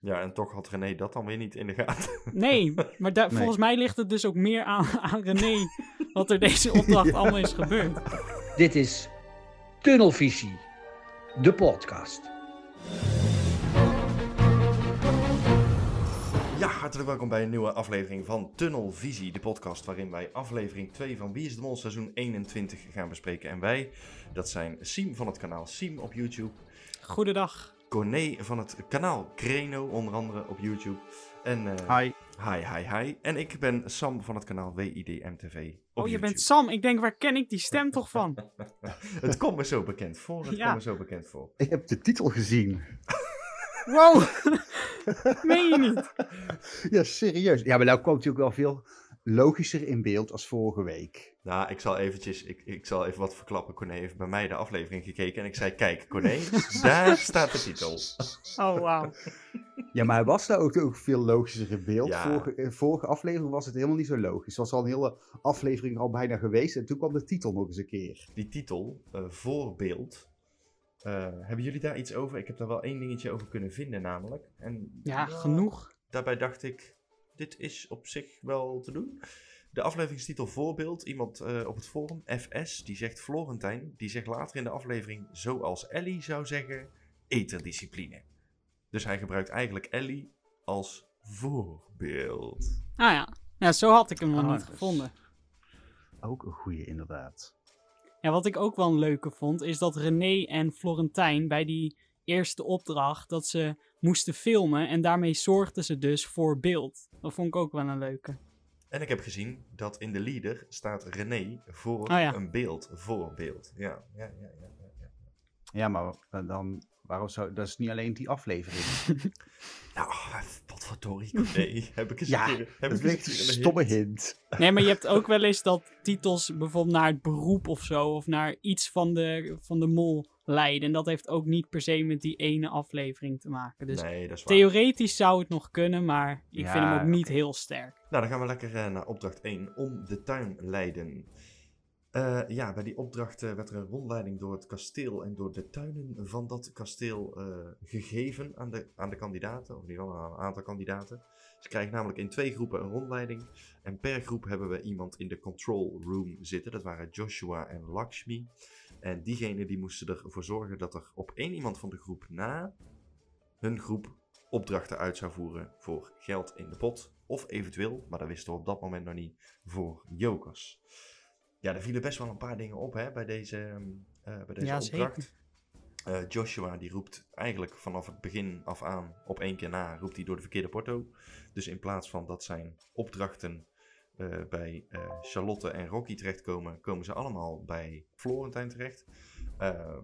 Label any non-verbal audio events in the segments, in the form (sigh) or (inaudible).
Ja, en toch had René dat dan weer niet in de gaten. Nee, (laughs) maar Nee. volgens mij ligt het dus ook meer aan, aan René wat er deze opdracht (laughs) Ja. allemaal is gebeurd. Dit is Tunnelvisie, de podcast. Ja, hartelijk welkom bij een nieuwe aflevering van Tunnelvisie, de podcast waarin wij aflevering 2 van Wie is de Mol seizoen 21 gaan bespreken. En wij, dat zijn Siem van het kanaal Siem op YouTube, Goedendag. Corné van het kanaal Kreno onder andere op YouTube. En, eh, Hi. Hi, hi, hi. En ik ben Sam van het kanaal WIDMTV Oh, je YouTube. bent Sam. Ik denk, waar ken ik die stem toch van? (laughs) Het komt me zo bekend voor, het Ja. komt me zo bekend voor. Ik heb de titel gezien. (laughs) Wow, (laughs) meen je niet? Ja, serieus. Ja, maar nou komt natuurlijk wel veel logischer in beeld als vorige week. Nou, ik zal eventjes, ik, ik zal even wat verklappen. Corné heeft bij mij de aflevering gekeken en ik zei, kijk Corné, (laughs) daar staat de titel. Oh, wauw. Ja, maar hij was daar ook, ook veel logischer in beeld. Ja. Vorige, eh, vorige aflevering was het helemaal niet zo logisch. Het was al een hele aflevering al bijna geweest en toen kwam de titel nog eens een keer. Die titel, eh, voorbeeld, eh, hebben jullie daar iets over? Ik heb daar wel één dingetje over kunnen vinden namelijk. En, Ja, genoeg. Daarbij dacht ik, dit is op zich wel te doen. De afleveringstitel Voorbeeld, iemand eh, op het forum, FS, die zegt Florentijn, die zegt later in de aflevering, zoals Ellie zou zeggen, eterdiscipline. Dus hij gebruikt eigenlijk Ellie als voorbeeld. Ah ja. ja, zo had ik hem nog Ah, niet dus- gevonden. Ook een goeie, inderdaad. En wat ik ook wel een leuke vond, is dat René en Florentijn bij die eerste opdracht, dat ze moesten filmen en daarmee zorgden ze dus voor beeld. Dat vond ik ook wel een leuke. En ik heb gezien dat in de leader staat René voor Oh ja. een beeld, voorbeeld. Ja, ja, ja, ja. ja, ja. Ja, maar dan, waarom zou, dat is niet alleen die aflevering. (laughs) Nou, wat voor nee, (laughs) heb ik eens Ja, een keer, heb dat ik een stomme hint. hint. Nee, maar je hebt ook (laughs) wel eens dat titels bijvoorbeeld naar het beroep of zo, of naar iets van de, van de mol leiden. En dat heeft ook niet per se met die ene aflevering te maken. Dus Nee, theoretisch zou het nog kunnen, maar ik vind hem ook niet heel sterk. Nou, dan gaan we lekker eh, naar opdracht 1. Om de tuin leiden. Eh, ja, bij die opdracht eh, werd er een rondleiding door het kasteel en door de tuinen van dat kasteel gegeven aan de, aan de kandidaten. Of in ieder geval aan een aantal kandidaten. Ze krijgen namelijk in twee groepen een rondleiding. En per groep hebben we iemand in de control room zitten. Dat waren Joshua en Lakshmi. En diegenen die moesten ervoor zorgen dat er op één iemand van de groep na hun groep opdrachten uit zou voeren voor geld in de pot. Of eventueel, maar dat wisten we op dat moment nog niet, voor jokers. Ja, er vielen best wel een paar dingen op hè, bij deze, ehm, eh, bij deze Ja, opdracht. Eh, Joshua die roept eigenlijk vanaf het begin af aan op één keer na, roept hij door de verkeerde porto. Dus in plaats van dat zijn opdrachten eh, bij eh, Charlotte en Rocky terechtkomen, komen ze allemaal bij Florentijn terecht. Eh,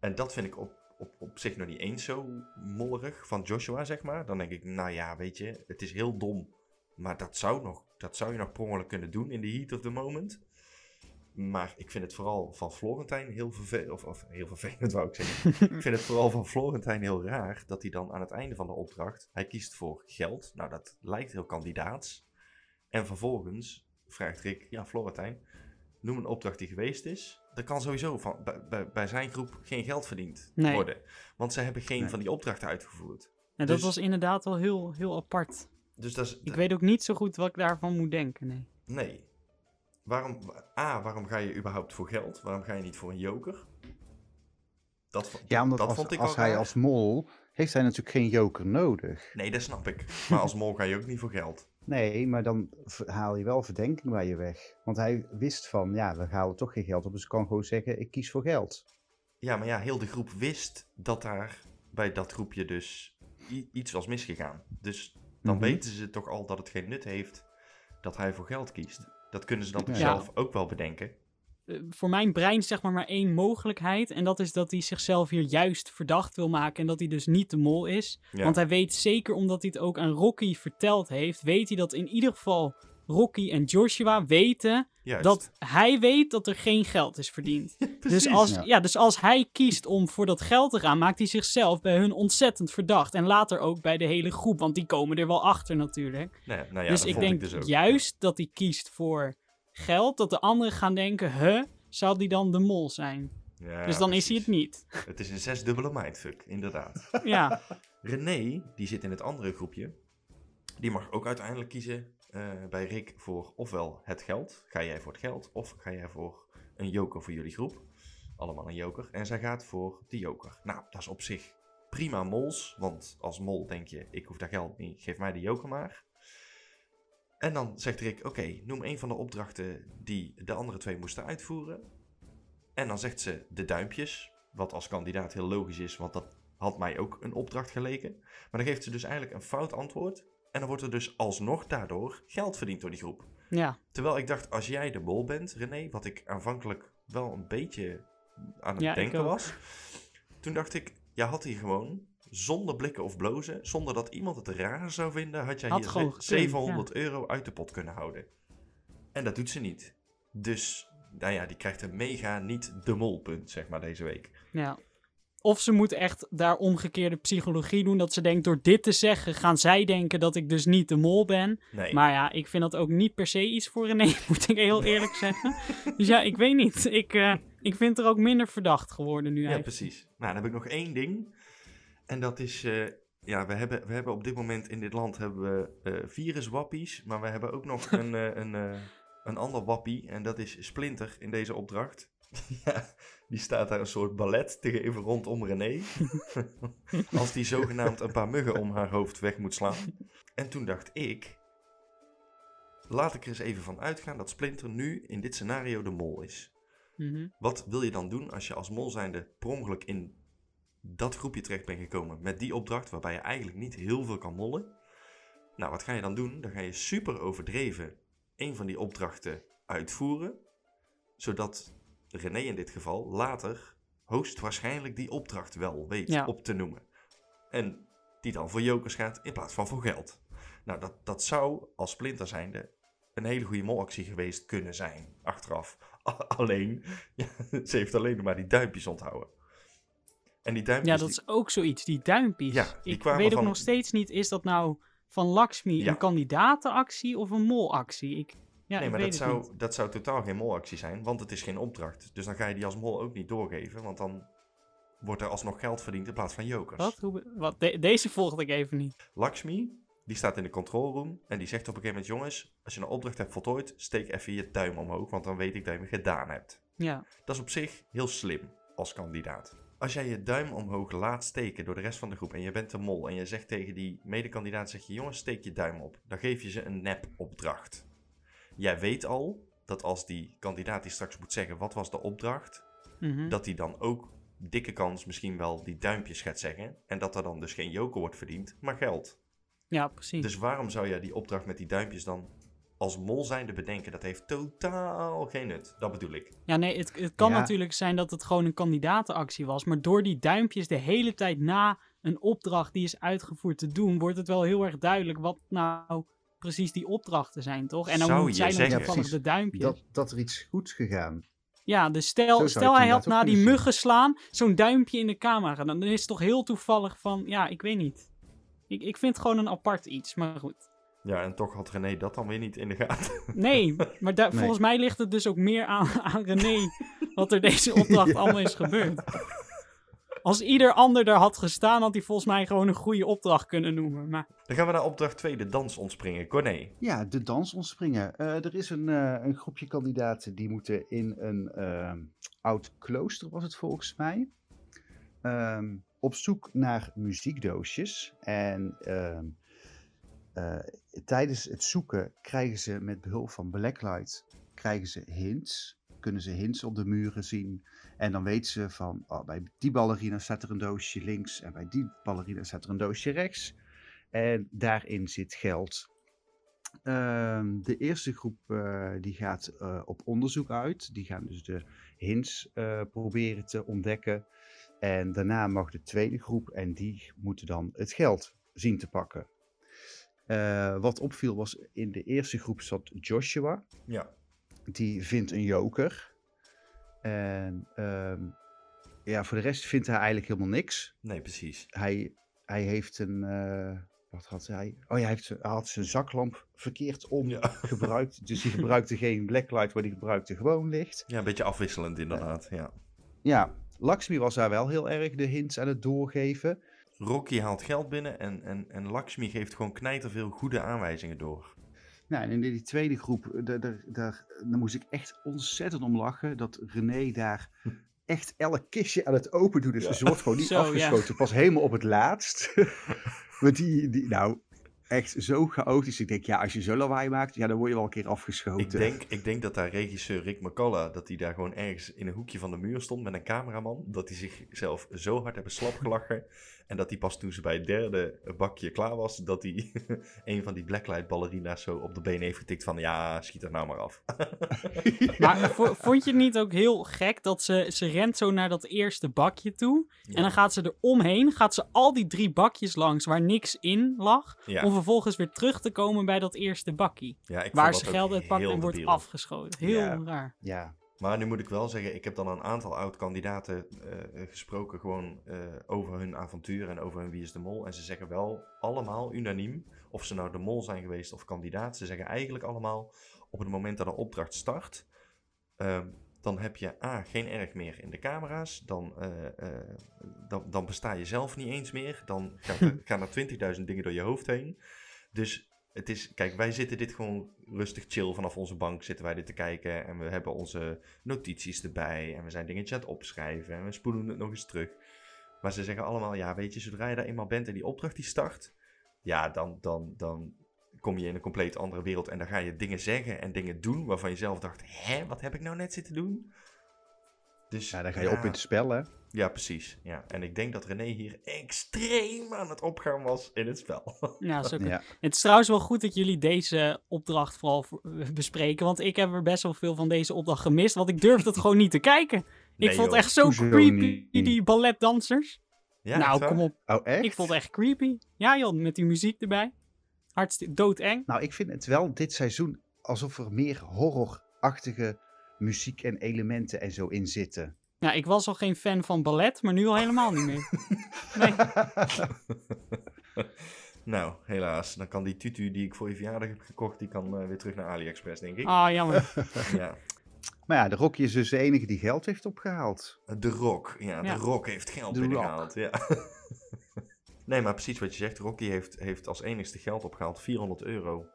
en dat vind ik op, op, op zich nog niet eens zo mollerig van Joshua, zeg maar. Dan denk ik, nou ja, weet je, het is heel dom. Maar dat zou, nog, dat zou je nog per kunnen doen in de heat of the moment. Maar ik vind het vooral van Florentijn heel vervelend. Of, of heel vervelend, (laughs) wou ik zeggen. ik vind het vooral van Florentijn heel raar dat hij dan aan het einde van de opdracht. Hij kiest voor geld. Nou, dat lijkt heel kandidaats. En vervolgens vraagt Rick: Ja, Florentijn, noem een opdracht die geweest is. Er kan sowieso van, bij, bij, zijn groep geen geld verdiend Nee. worden. Want ze hebben geen Nee. van die opdrachten uitgevoerd. En dat Dus- was inderdaad wel heel, heel apart. Dus dat is. Ik weet ook niet zo goed wat ik daarvan moet denken, nee. Nee. Waarom, A, waarom ga je überhaupt voor geld? Waarom ga je niet voor een joker? Dat, Ja, omdat dat als, vond ik als al hij raar. als mol heeft hij natuurlijk geen joker nodig. Nee, dat snap ik. Maar als mol ga je ook niet voor geld. Nee, maar dan haal je wel verdenking bij je weg. Want hij wist van, ja, we halen toch geen geld op. Dus ik kan gewoon zeggen, ik kies voor geld. Ja, maar ja, heel de groep wist dat daar bij dat groepje dus iets was misgegaan. Dus dan Mhm. weten ze toch al dat het geen nut heeft dat hij voor geld kiest. Dat kunnen ze dan toch Ja. zelf ook wel bedenken. Eh, voor mijn brein zeg maar maar één mogelijkheid. En dat is dat hij zichzelf hier juist verdacht wil maken. En dat hij dus niet de mol is. Ja. Want hij weet zeker, omdat hij het ook aan Rocky verteld heeft, weet hij dat in ieder geval Rocky en Joshua weten Juist. dat hij weet dat er geen geld is verdiend. (laughs) dus, als, ja. ja. dus als hij kiest om voor dat geld te gaan, maakt hij zichzelf bij hun ontzettend verdacht. En later ook bij de hele groep, want die komen er wel achter natuurlijk. Nee, nou ja, dus ik denk dus ook. juist dat hij kiest voor geld, dat de anderen gaan denken, huh, zou die dan de mol zijn? Ja, dus dan is hij het niet. (laughs) Het is een zesdubbele mindfuck, inderdaad. (laughs) ja, René, die zit in het andere groepje. Die mag ook uiteindelijk kiezen eh, bij Rick voor ofwel het geld. Ga jij voor het geld of ga jij voor een joker voor jullie groep? Allemaal een joker. En zij gaat voor de joker. Nou, dat is op zich prima mols. Want als mol denk je, ik hoef dat geld niet, geef mij de joker maar. En dan zegt Rick, oké, noem een van de opdrachten die de andere twee moesten uitvoeren. En dan zegt ze de duimpjes, wat als kandidaat heel logisch is, want dat had mij ook een opdracht geleken. Maar dan geeft ze dus eigenlijk een fout antwoord. En dan wordt er dus alsnog daardoor geld verdiend door die groep. Ja, Terwijl ik dacht, als jij de mol bent, René, wat ik aanvankelijk wel een beetje aan het Ja, denken was. Toen dacht ik, jij had hier gewoon, zonder blikken of blozen, zonder dat iemand het raar zou vinden, had jij Had hier gewoon ze- gekund, 700 euro uit de pot kunnen houden. En dat doet ze niet. Dus, nou ja, die krijgt een mega niet de mol punt, zeg maar, deze week. ja. Of ze moet echt daar omgekeerde psychologie doen. Dat ze denkt, door dit te zeggen, gaan zij denken dat ik dus niet de mol ben. Nee. Maar ja, ik vind dat ook niet per se iets voor René, (laughs) moet ik heel eerlijk zeggen. Dus ja, ik weet niet. Ik, eh, ik vind het er ook minder verdacht geworden nu Ja, eigenlijk. precies. Nou, dan heb ik nog één ding. En dat is, eh, ja, we hebben, we hebben op dit moment in dit land hebben we eh viruswappies. Maar we hebben ook nog (laughs) een, eh, een, een ander wappie. En dat is Splinter in deze opdracht. (laughs) ja, die staat daar een soort ballet te geven rondom René. (laughs) Als die zogenaamd een paar muggen om haar hoofd weg moet slaan. En toen dacht ik, laat ik er eens even van uitgaan dat Splinter nu in dit scenario de mol is. Mhm. Wat wil je dan doen als je als mol zijnde per ongeluk in dat groepje terecht bent gekomen met die opdracht waarbij je eigenlijk niet heel veel kan mollen? Nou, wat ga je dan doen? Dan ga je super overdreven een van die opdrachten uitvoeren, zodat René in dit geval later hoogstwaarschijnlijk die opdracht wel weet Ja. op te noemen. En die dan voor jokers gaat in plaats van voor geld. Nou, dat, dat zou als Splinter zijnde een hele goede molactie geweest kunnen zijn, achteraf. (laughs) Alleen, ja, (laughs) ze heeft alleen nog maar die duimpjes onthouden. En die duimpjes... Ja, dat die- is ook zoiets, die duimpjes. Ja, die ik weet ook nog steeds niet, is dat nou van Lakshmi Ja. een kandidatenactie of een molactie? Ik, ja, nee, ik maar weet dat het niet. zou, dat zou totaal geen molactie zijn, want het is geen opdracht. Dus dan ga je die als mol ook niet doorgeven, want dan wordt er alsnog geld verdiend in plaats van jokers. Wat? Hoe, wat? De- deze volgde ik even niet. Lakshmi, die staat in de control room en die zegt op een gegeven moment, jongens, als je een opdracht hebt voltooid, steek even je duim omhoog, want dan weet ik dat je hem gedaan hebt. Ja, Dat is op zich heel slim als kandidaat. Als jij je duim omhoog laat steken door de rest van de groep en je bent de mol en je zegt tegen die medekandidaat, zeg je jongens steek je duim op. Dan geef je ze een nep-opdracht. Jij weet al dat als die kandidaat die straks moet zeggen wat was de opdracht, mhm. dat hij dan ook dikke kans misschien wel die duimpjes gaat zeggen en dat er dan dus geen joker wordt verdiend, maar geld. ja precies. Dus waarom zou jij die opdracht met die duimpjes dan als mol zijnde bedenken? Dat heeft totaal geen nut. Dat bedoel ik. Ja, nee, het, het kan Ja. natuurlijk zijn dat het gewoon een kandidatenactie was. Maar door die duimpjes de hele tijd na een opdracht die is uitgevoerd te doen, wordt het wel heel erg duidelijk wat nou precies die opdrachten zijn, toch? En dan Zou moet je zij toevallig Ja, de duimpjes. Dat, dat er iets goed gegaan. Ja, dus stel, stel hij had na die zien. muggen slaan zo'n duimpje in de camera gedaan. Dan is het toch heel toevallig van, ja, ik weet niet. Ik, ik vind het gewoon een apart iets, maar goed. Ja, en toch had René dat dan weer niet in de gaten. Nee, maar da- (laughs) Nee. volgens mij ligt het dus ook meer aan, aan René (laughs) wat er deze opdracht allemaal is gebeurd. Als ieder ander daar had gestaan, had hij volgens mij gewoon een goede opdracht kunnen noemen. Maar Dan gaan we naar opdracht 2, de dans ontspringen. Corné. Ja, de dans ontspringen. Eh, er is een, eh, een groepje kandidaten die moeten in een eh, oud klooster, was het volgens mij. ehm, op zoek naar muziekdoosjes. En eh, tijdens het zoeken krijgen ze met behulp van blacklight krijgen ze hints. Kunnen ze hints op de muren zien. En dan weten ze van, oh, bij die ballerina staat er een doosje links. En bij die ballerina staat er een doosje rechts. En daarin zit geld. Ehm, de eerste groep eh, die gaat eh, op onderzoek uit. Die gaan dus de hints proberen te ontdekken. En daarna mag de tweede groep en die moeten dan het geld zien te pakken. Eh, wat opviel was in de eerste groep zat Joshua. Ja. Die vindt een joker. En ehm, ja, voor de rest vindt hij eigenlijk helemaal niks Nee, precies. hij, hij heeft een. eh, wat had hij? Oh ja, hij, heeft, hij had zijn zaklamp verkeerd om Ja. (laughs) gebruikt. Dus hij (laughs) gebruikte geen blacklight, maar die gebruikte gewoon licht. ja, een beetje afwisselend inderdaad. Ja. Ja, Lakshmi was daar wel heel erg de hints aan het doorgeven. Rocky haalt geld binnen en, en, en Lakshmi geeft gewoon knijterveel goede aanwijzingen door. Nou, en in die tweede groep, daar, daar, daar, daar moest ik echt ontzettend om lachen. Dat René daar (laughs) echt elk kistje aan het open doet. Dus Ja. ze wordt gewoon niet Zo, ja. afgeschoten. Pas helemaal op het laatst. (laughs) Want die, die, nou, echt zo chaotisch. Ik denk, ja, als je zo lawaai maakt, ja, dan word je wel een keer afgeschoten. Ik denk, ik denk dat daar regisseur Rick McCullough, dat hij daar gewoon ergens in een hoekje van de muur stond met een cameraman. Dat hij zichzelf zo hard hebben slap gelachen. En dat hij pas toen ze bij het derde bakje klaar was, dat hij (laughs) een van die blacklight ballerina's zo op de been heeft getikt van ja, schiet er nou maar af. (laughs) Maar vo- vond je het niet ook heel gek dat ze, ze rent zo naar dat eerste bakje toe. En dan gaat ze er omheen, gaat ze al die drie bakjes langs waar niks in lag. ja, Om vervolgens weer terug te komen bij dat eerste bakje. ja, Waar ze geld uit pakt heel en wordt afgeschoten. Heel Ja. raar. Ja, Maar nu moet ik wel zeggen, ik heb dan een aantal oud-kandidaten eh, gesproken gewoon eh, over hun avontuur en over hun Wie is de Mol. En ze zeggen wel allemaal unaniem, of ze nou de mol zijn geweest of kandidaat, ze zeggen eigenlijk allemaal op het moment dat een opdracht start, ehm, dan heb je A, geen erg meer in de camera's, dan, eh, eh, dan, dan besta je zelf niet eens meer, dan gaat gaan er (laughs) 20.000 dingen door je hoofd heen. Dus het is, kijk, wij zitten dit gewoon rustig chill vanaf onze bank zitten wij dit te kijken en we hebben onze notities erbij en we zijn dingetjes aan het opschrijven en we spoelen het nog eens terug. Maar ze zeggen allemaal, ja, weet je, zodra je daar eenmaal bent en die opdracht die start, ja, dan, dan, dan kom je in een compleet andere wereld en dan ga je dingen zeggen en dingen doen waarvan je zelf dacht, hè, wat heb ik nou net zitten doen? Dus, ja dan ga je op in het spel, hè. Ja, precies. Ja. En ik denk dat René hier extreem aan het opgaan was in het spel. (laughs) Ja, zo Ja. Het is trouwens wel goed dat jullie deze opdracht vooral voor- eh, bespreken. Want ik heb er best wel veel van deze opdracht gemist. Want ik durfde het (laughs) gewoon niet te kijken. Nee, ik vond het echt zo Hoezo creepy, niet? die balletdansers. Ja, nou, kom op. Oh, echt? Ik vond het echt creepy. Ja joh, met die muziek erbij. Hartstikke doodeng. Nou, ik vind het wel dit seizoen alsof er meer horrorachtige muziek en elementen en zo in zitten. Ja, ik was al geen fan van ballet, maar nu al helemaal niet meer. (laughs) Nee. (laughs) nou, helaas. Dan kan die tutu die ik voor je verjaardag heb gekocht, die kan eh, weer terug naar AliExpress, denk ik. Ah, jammer. (laughs) Ja. Maar ja, de Rocky is dus de enige die geld heeft opgehaald. De Rock. Ja, Ja. de Rock heeft geld The binnengehaald. Ja. nee, maar precies wat je zegt. Rocky heeft, heeft als enigste geld opgehaald 400 euro.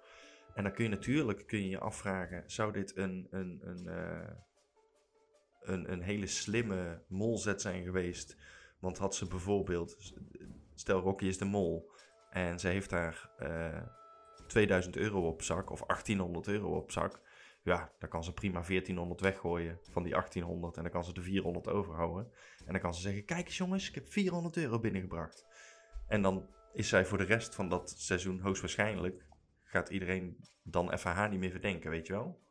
En dan kun je natuurlijk kun je, je afvragen, zou dit een, een, een, eh, een, een hele slimme molzet zijn geweest? Want had ze bijvoorbeeld, stel Rocky is de mol en ze heeft daar eh 2000 euro op zak of 1800 euro op zak. Ja, dan kan ze prima 1400 weggooien van die 1800 en dan kan ze de 400 overhouden. En dan kan ze zeggen, kijk eens jongens, ik heb 400 euro binnengebracht. En dan is zij voor de rest van dat seizoen hoogstwaarschijnlijk, gaat iedereen dan even haar niet meer verdenken, weet je wel?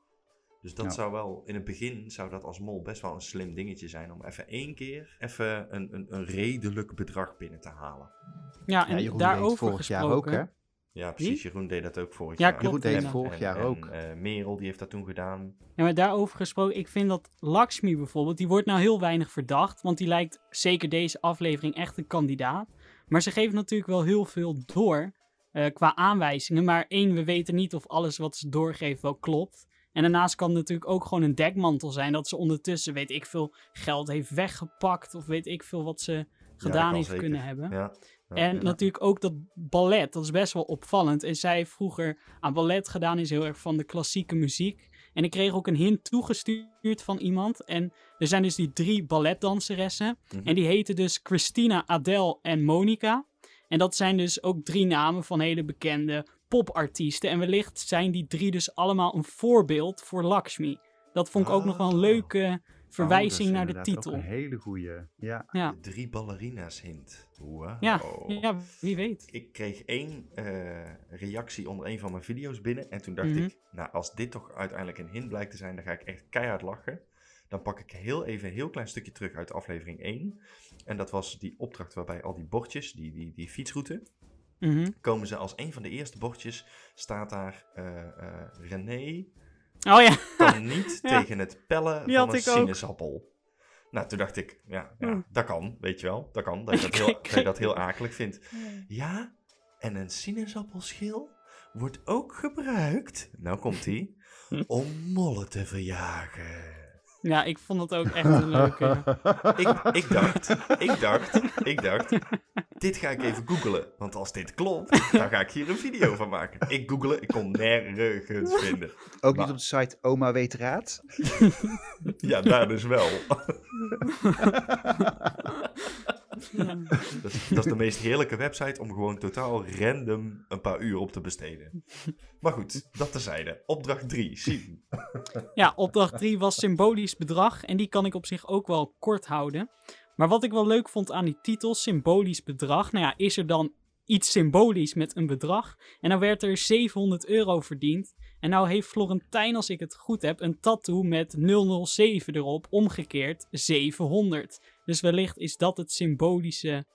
Dus dat Ja. zou wel, in het begin zou dat als mol best wel een slim dingetje zijn om even één keer even een, een, een redelijk bedrag binnen te halen. Ja, en ja, Jeroen deed het daarover vorig gesproken. jaar ook, hè? Ja, precies. Jeroen deed dat ook vorig Ja, jaar. klopt, Jeroen deed het ja. vorig En- jaar en, ook. eh, Merel, die heeft dat toen gedaan. Ja, maar daarover gesproken, ik vind dat Lakshmi bijvoorbeeld, die wordt nou heel weinig verdacht, want die lijkt zeker deze aflevering echt een kandidaat. Maar ze geeft natuurlijk wel heel veel door eh, qua aanwijzingen, maar één, we weten niet of alles wat ze doorgeeft wel klopt. En daarnaast kan het natuurlijk ook gewoon een dekmantel zijn dat ze ondertussen, weet ik veel, geld heeft weggepakt of weet ik veel wat ze gedaan heeft zeker. kunnen hebben. Ja. Ja, En natuurlijk ook dat ballet, dat is best wel opvallend. En zij heeft vroeger aan ballet gedaan, is heel erg van de klassieke muziek. En ik kreeg ook een hint toegestuurd van iemand. En er zijn dus die drie balletdanseressen. Mhm. En die heten dus Christina, Adele en Monica. En dat zijn dus ook drie namen van hele bekende popartiesten. En wellicht zijn die drie dus allemaal een voorbeeld voor Lakshmi. Dat vond ik ook nog wel een Oh. leuke verwijzing Oh, dat naar de titel. Ook een hele goeie. Ja. Ja, De drie ballerina's hint. Wow. ja, ja, wie weet. Ik kreeg één eh, reactie onder een van mijn video's binnen. En toen dacht Mhm. ik, nou, als dit toch uiteindelijk een hint blijkt te zijn, dan ga ik echt keihard lachen. Dan pak ik heel even een heel klein stukje terug uit aflevering 1. En dat was die opdracht waarbij al die bordjes, die, die, die fietsroute, Mhm. komen ze als een van de eerste bordjes, staat daar eh, eh, René Oh ja. kan niet (laughs) Ja. tegen het pellen Die van een ook. sinaasappel. Nou, toen dacht ik, ja, ja Hmm. dat kan, weet je wel. Dat kan, dat je dat heel, (laughs) dat je dat heel akelig vindt. Ja, en een sinaasappelschil wordt ook gebruikt, nou komt ie, (laughs) om mollen te verjagen. Ja, ik vond het ook echt een leuke. Ik, ik (laughs) dacht, ik dacht, ik dacht, dit ga ik even googlen. Want als dit klopt, dan ga ik hier een video van maken. Ik googelen, ik kon nergens vinden. Ook Maar- niet op de site Oma Weet Raad. Ja, daar dus wel. (laughs) (laughs) Dat is, dat is de meest heerlijke website om gewoon totaal random een paar uur op te besteden. Maar goed, dat terzijde. Opdracht 3, Siem. (laughs) Ja, opdracht 3 was symbolisch bedrag en die kan ik op zich ook wel kort houden. Maar wat ik wel leuk vond aan die titel, symbolisch bedrag, nou ja, is er dan iets symbolisch met een bedrag? En dan werd er 700 euro verdiend. En nou heeft Florentijn, als ik het goed heb, een tattoo met 007 erop, omgekeerd 700. Dus wellicht is dat het symbolische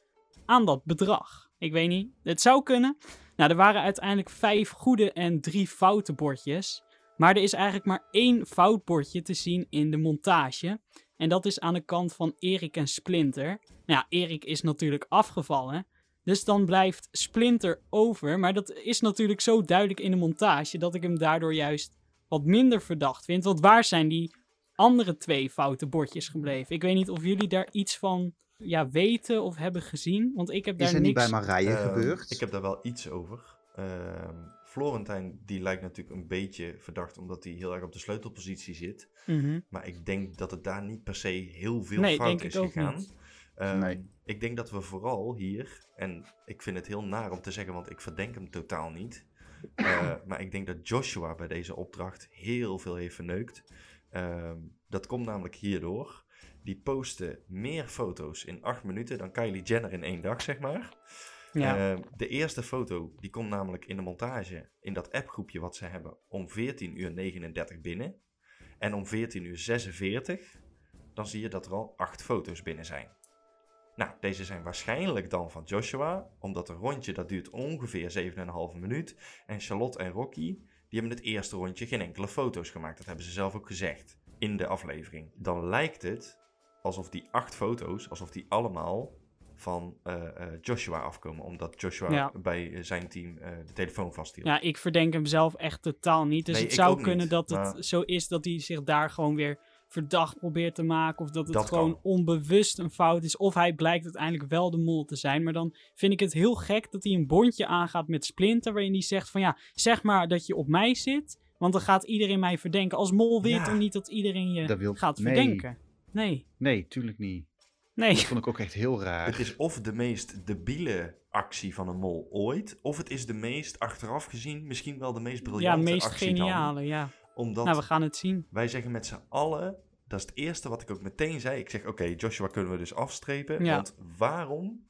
aan dat bedrag. Ik weet niet, het zou kunnen. Nou, er waren uiteindelijk vijf goede en drie foute bordjes. Maar er is eigenlijk maar één foutbordje te zien in de montage. En dat is aan de kant van Erik en Splinter. Nou ja, Erik is natuurlijk afgevallen. Dus dan blijft Splinter over. Maar dat is natuurlijk zo duidelijk in de montage dat ik hem daardoor juist wat minder verdacht vind. Want waar zijn die andere twee foute bordjes gebleven? Ik weet niet of jullie daar iets van ja, weten of hebben gezien. Want ik heb daar Is er niet niks... bij Marije Ehm, gebeurd? Ik heb daar wel iets over. Ehm, Florentijn, die lijkt natuurlijk een beetje verdacht omdat hij heel erg op de sleutelpositie zit. Mhm. Maar ik denk dat het daar niet per se heel veel Nee, fout denk is ik ook gegaan. niet. Ehm, Nee. Ik denk dat we vooral hier, en ik vind het heel naar om te zeggen, want ik verdenk hem totaal niet. (coughs) eh, maar ik denk dat Joshua bij deze opdracht heel veel heeft verneukt. Ehm, dat komt namelijk hierdoor. Die postte meer foto's in acht minuten dan Kylie Jenner in één dag, zeg maar. Ja. Eh, de eerste foto die komt namelijk in de montage in dat appgroepje wat ze hebben om 14 uur 39 binnen. En om 14 uur 46 dan zie je dat er al acht foto's binnen zijn. Nou, deze zijn waarschijnlijk dan van Joshua, omdat een rondje dat duurt ongeveer 7,5 minuut. En Charlotte en Rocky, die hebben het eerste rondje geen enkele foto's gemaakt. Dat hebben ze zelf ook gezegd in de aflevering. Dan lijkt het alsof die acht foto's, alsof die allemaal van eh, Joshua afkomen. Omdat Joshua Ja. bij eh, zijn team eh, de telefoon vasthield. Ja, ik verdenk hem zelf echt totaal niet. Dus Nee, het zou kunnen niet, dat het maar- zo is dat hij zich daar gewoon weer verdacht probeert te maken. Of dat het Dat gewoon kan. onbewust een fout is. Of hij blijkt uiteindelijk wel de mol te zijn. Maar dan vind ik het heel gek dat hij een bondje aangaat met Splinter. Waarin hij zegt van ja, zeg maar dat je op mij zit. Want dan gaat iedereen mij verdenken. Als mol weet Ja. toch niet dat iedereen je Dat wil- gaat nee. verdenken. Nee, Nee, tuurlijk niet. nee. Dat vond ik ook echt heel raar. Het is of de meest debiele actie van een mol ooit, of het is de meest achteraf gezien misschien wel de meest Ja, briljante meest actie dan. geniale, ja. Omdat Nou, we gaan het zien. wij zeggen met z'n allen, dat is het eerste wat ik ook meteen zei. Ik zeg, oké, Joshua kunnen we dus afstrepen. Ja. Want waarom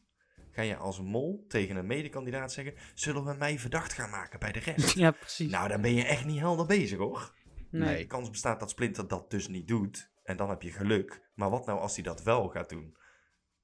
ga je als mol tegen een medekandidaat zeggen, zullen we mij verdacht gaan maken bij de rest? (laughs) Ja, precies. nou, dan ben je echt niet helder bezig hoor. nee. De kans bestaat dat Splinter dat dus niet doet. En dan heb je geluk. Maar wat nou als hij dat wel gaat doen?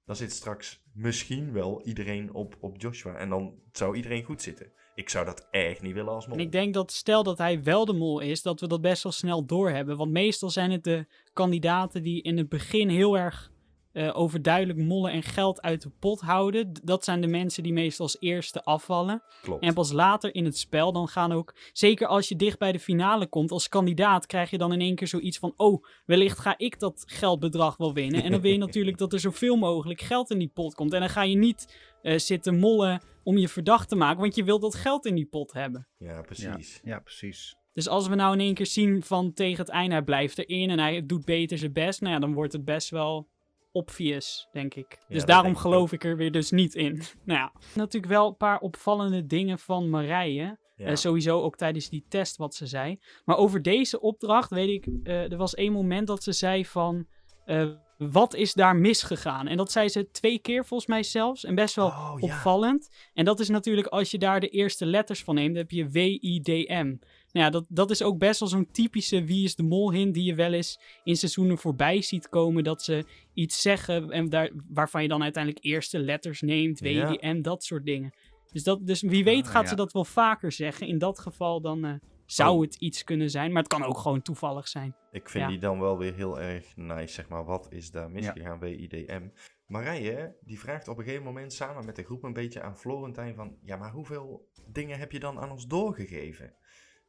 Dan zit straks misschien wel iedereen op, op Joshua. En dan zou iedereen goed zitten. Ik zou dat echt niet willen als mol. Ik denk dat stel dat hij wel de mol is, dat we dat best wel snel doorhebben. Want meestal zijn het de kandidaten die in het begin heel erg eh, overduidelijk mollen en geld uit de pot houden. Dat zijn de mensen die meestal als eerste afvallen. Klopt. En pas later in het spel, dan gaan ook, zeker als je dicht bij de finale komt, als kandidaat krijg je dan in één keer zoiets van, oh, wellicht ga ik dat geldbedrag wel winnen. En dan wil je (laughs) natuurlijk dat er zoveel mogelijk geld in die pot komt. En dan ga je niet eh, zitten mollen om je verdacht te maken, want je wilt dat geld in die pot hebben. Ja, precies. Ja, precies. Dus als we nou in één keer zien van tegen het einde, hij blijft erin en hij doet beter zijn best, nou ja, dan wordt het best wel obvious, denk ik. dus daarom ik geloof ook. ik er weer dus niet in. (laughs) nou ja, natuurlijk wel een paar opvallende dingen van Marije. Ja. Eh, sowieso ook tijdens die test wat ze zei. Maar over deze opdracht weet ik, eh, er was één moment dat ze zei van, eh, wat is daar misgegaan? En dat zei ze twee keer volgens mij zelfs. En best wel Oh, ja. opvallend. En dat is natuurlijk als je daar de eerste letters van neemt, dan heb je W-I-D-M. Nou ja, dat, dat is ook best wel zo'n typische Wie is de Mol hint die je wel eens in seizoenen voorbij ziet komen. Dat ze iets zeggen en daar, waarvan je dan uiteindelijk eerste letters neemt. W-I-D-M, dat soort dingen. Dus, dat, dus wie weet Ah, gaat ze dat wel vaker zeggen. In dat geval dan eh, zou Oh. het iets kunnen zijn, maar het kan ook gewoon toevallig zijn. Ik vind Ja. die dan wel weer heel erg nice, zeg maar. Wat is daar misgegaan, WIDM? Marije, die vraagt op een gegeven moment samen met de groep een beetje aan Florentijn van... Ja, maar hoeveel dingen heb je dan aan ons doorgegeven?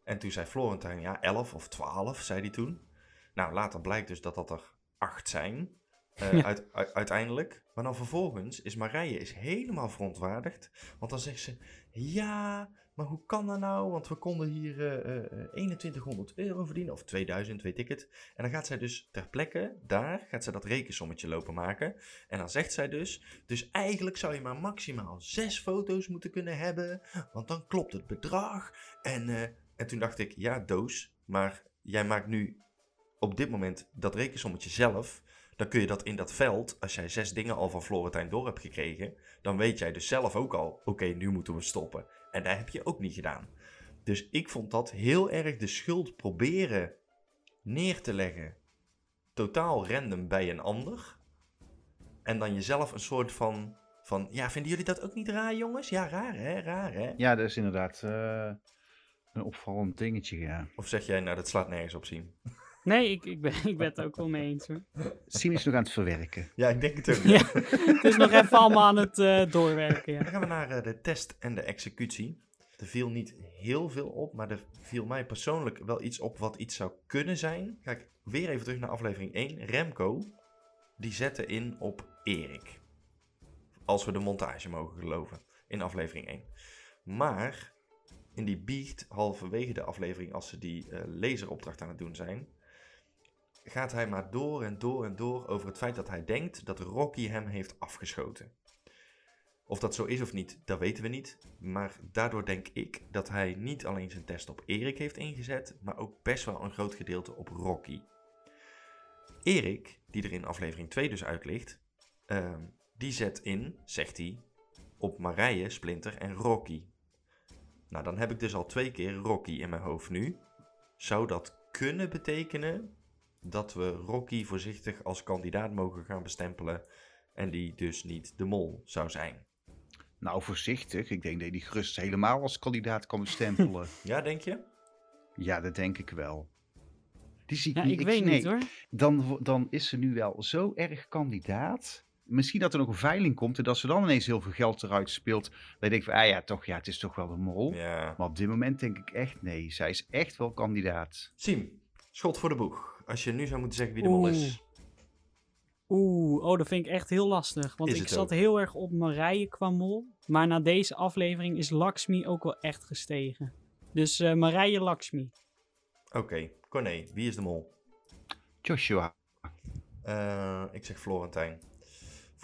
En toen zei Florentijn, ja, 11 of 12, zei hij toen. Nou, later blijkt dus dat dat er acht zijn. eh, Ja. uit, u- uiteindelijk. Maar dan vervolgens is Marije is helemaal verontwaardigd. Want dan zegt ze: Ja, maar hoe kan dat nou? Want we konden hier eh, eh, 2100 euro verdienen. Of 2000, weet ik het. En dan gaat zij dus ter plekke, daar, gaat zij dat rekensommetje lopen maken. En dan zegt zij dus: Dus eigenlijk zou je maar maximaal zes foto's moeten kunnen hebben. Want dan klopt het bedrag. En, eh, en toen dacht ik: Ja, Doos, maar jij maakt nu op dit moment dat rekensommetje zelf. Dan kun je dat in dat veld, als jij zes dingen al van Florentijn door hebt gekregen, dan weet jij dus zelf ook al: oké, nu moeten we stoppen. En dat heb je ook niet gedaan. Dus ik vond dat heel erg de schuld proberen neer te leggen, totaal random bij een ander. En dan jezelf een soort van, van ja, vinden jullie dat ook niet raar, jongens? Ja, raar hè, raar hè? Ja, dat is inderdaad eh, een opvallend dingetje, ja. Of zeg jij, nou, dat slaat nergens op zien? Nee, ik, ik, ben, ik ben het ook wel mee eens hoor. Sim is nog aan het verwerken. Ja, ik denk het ook. Ja, het is nog even allemaal aan het eh, doorwerken. Ja. Dan gaan we naar eh, de test en de executie. Er viel niet heel veel op, maar er viel mij persoonlijk wel iets op wat iets zou kunnen zijn. Kijk, weer even terug naar aflevering 1. Remco, die zette in op Erik. Als we de montage mogen geloven, in aflevering 1. Maar in die biecht, halverwege de aflevering, als ze die eh laseropdracht aan het doen zijn, gaat hij maar door en door en door over het feit dat hij denkt dat Rocky hem heeft afgeschoten. Of dat zo is of niet, dat weten we niet. Maar daardoor denk ik dat hij niet alleen zijn test op Erik heeft ingezet, maar ook best wel een groot gedeelte op Rocky. Erik, die er in aflevering 2 dus uit ligt, ehm, die zet in, zegt hij, op Marije, Splinter en Rocky. Nou, dan heb ik dus al twee keer Rocky in mijn hoofd nu. Zou dat kunnen betekenen dat we Rocky voorzichtig als kandidaat mogen gaan bestempelen en die dus niet de mol zou zijn? Nou, voorzichtig. Ik denk dat je die gerust helemaal als kandidaat kan bestempelen. (laughs) Ja, denk je? ja, dat denk ik wel. Die zie ik Ja, niet. ik weet nee, niet hoor. Dan, dan is ze nu wel zo erg kandidaat. Misschien dat er nog een veiling komt en dat ze dan ineens heel veel geld eruit speelt. Dan denk ik van, ah ja, toch, ja, het is toch wel de mol. Ja. Maar op dit moment denk ik echt nee. Zij is echt wel kandidaat. Siem, schot voor de boeg. Als je nu zou moeten zeggen wie de mol is. Oeh, oh, dat vind ik echt heel lastig. Want Is ik zat ook. heel erg op Marije qua mol. Maar na deze aflevering is Lakshmi ook wel echt gestegen. Dus eh Marije Lakshmi. Oké, Corné, wie is de mol? Joshua. Eh, ik zeg Florentijn.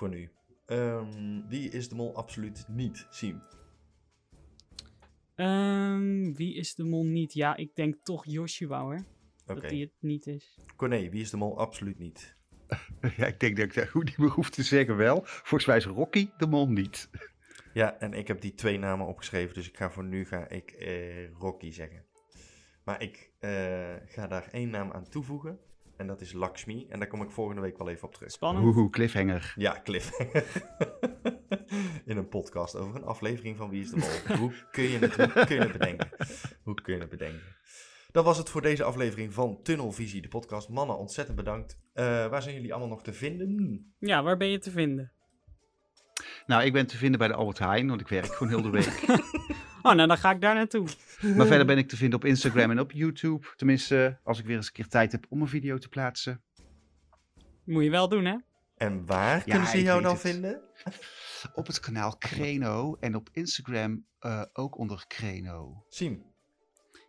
Voor nu. Ehm, wie is de mol absoluut niet? Siem. Ehm, wie is de mol niet? Ja, ik denk toch Joshua hoor. Dat die het niet is. Corné, wie is de mol absoluut niet? (laughs) Ja, ik denk dat ik dat goed niet meer hoef te zeggen wel. Volgens mij is Rocky de mol niet. (laughs) Ja, en ik heb die twee namen opgeschreven, dus ik ga voor nu ga ik eh, Rocky zeggen. Maar ik eh, ga daar één naam aan toevoegen. En dat is Lakshmi. En daar kom ik volgende week wel even op terug. Spannend. Oeh, cliffhanger. Ja, cliffhanger. (laughs) In een podcast over een aflevering van Wie is de Mol. (laughs) Hoe kun je het, hoe kun je het bedenken? Hoe kun je het bedenken? Dat was het voor deze aflevering van Tunnelvisie, de podcast. Mannen, ontzettend bedankt. Eh, waar zijn jullie allemaal nog te vinden? Ja, waar ben je te vinden? Nou, ik ben te vinden bij de Albert Heijn, want ik werk gewoon heel de week. (laughs) Oh, nou dan ga ik daar naartoe. (laughs) maar verder ben ik te vinden op Instagram en op YouTube. Tenminste, als ik weer eens een keer tijd heb om een video te plaatsen. Moet je wel doen, hè? En waar kunnen ze jou dan het. vinden? Op het kanaal Kreno en op Instagram eh, ook onder Kreno. Siem.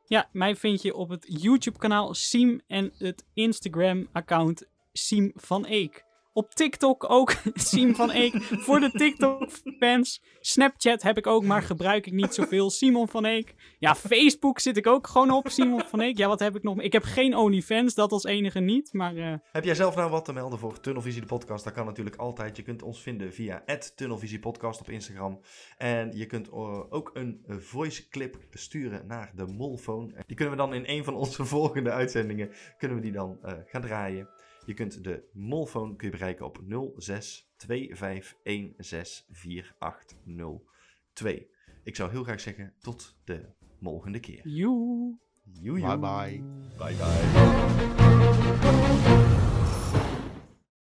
Ja, mij vind je op het YouTube-kanaal Siem en het Instagram-account Siem van Eek. Op TikTok ook (laughs) Siem van Eek. Voor de TikTok-fans. Snapchat heb ik ook, maar gebruik ik niet zoveel. Simon van Eek. Ja, Facebook zit ik ook gewoon op. Simon van Eek. Ja, wat heb ik nog? Ik heb geen OnlyFans, dat als enige niet. Maar eh, Heb jij zelf nou wat te melden voor Tunnelvisie de podcast? Dat kan natuurlijk altijd. Je kunt ons vinden via @tunnelvisiepodcast op Instagram. En je kunt eh, ook een voice clip sturen naar de Molphone. Die kunnen we dan in een van onze (laughs) volgende uitzendingen kunnen we die dan eh, gaan draaien. Je kunt de Molphone kun je bereiken op 0625164802. Ik zou heel graag zeggen tot de volgende keer. joe. Bye bye. Bye bye.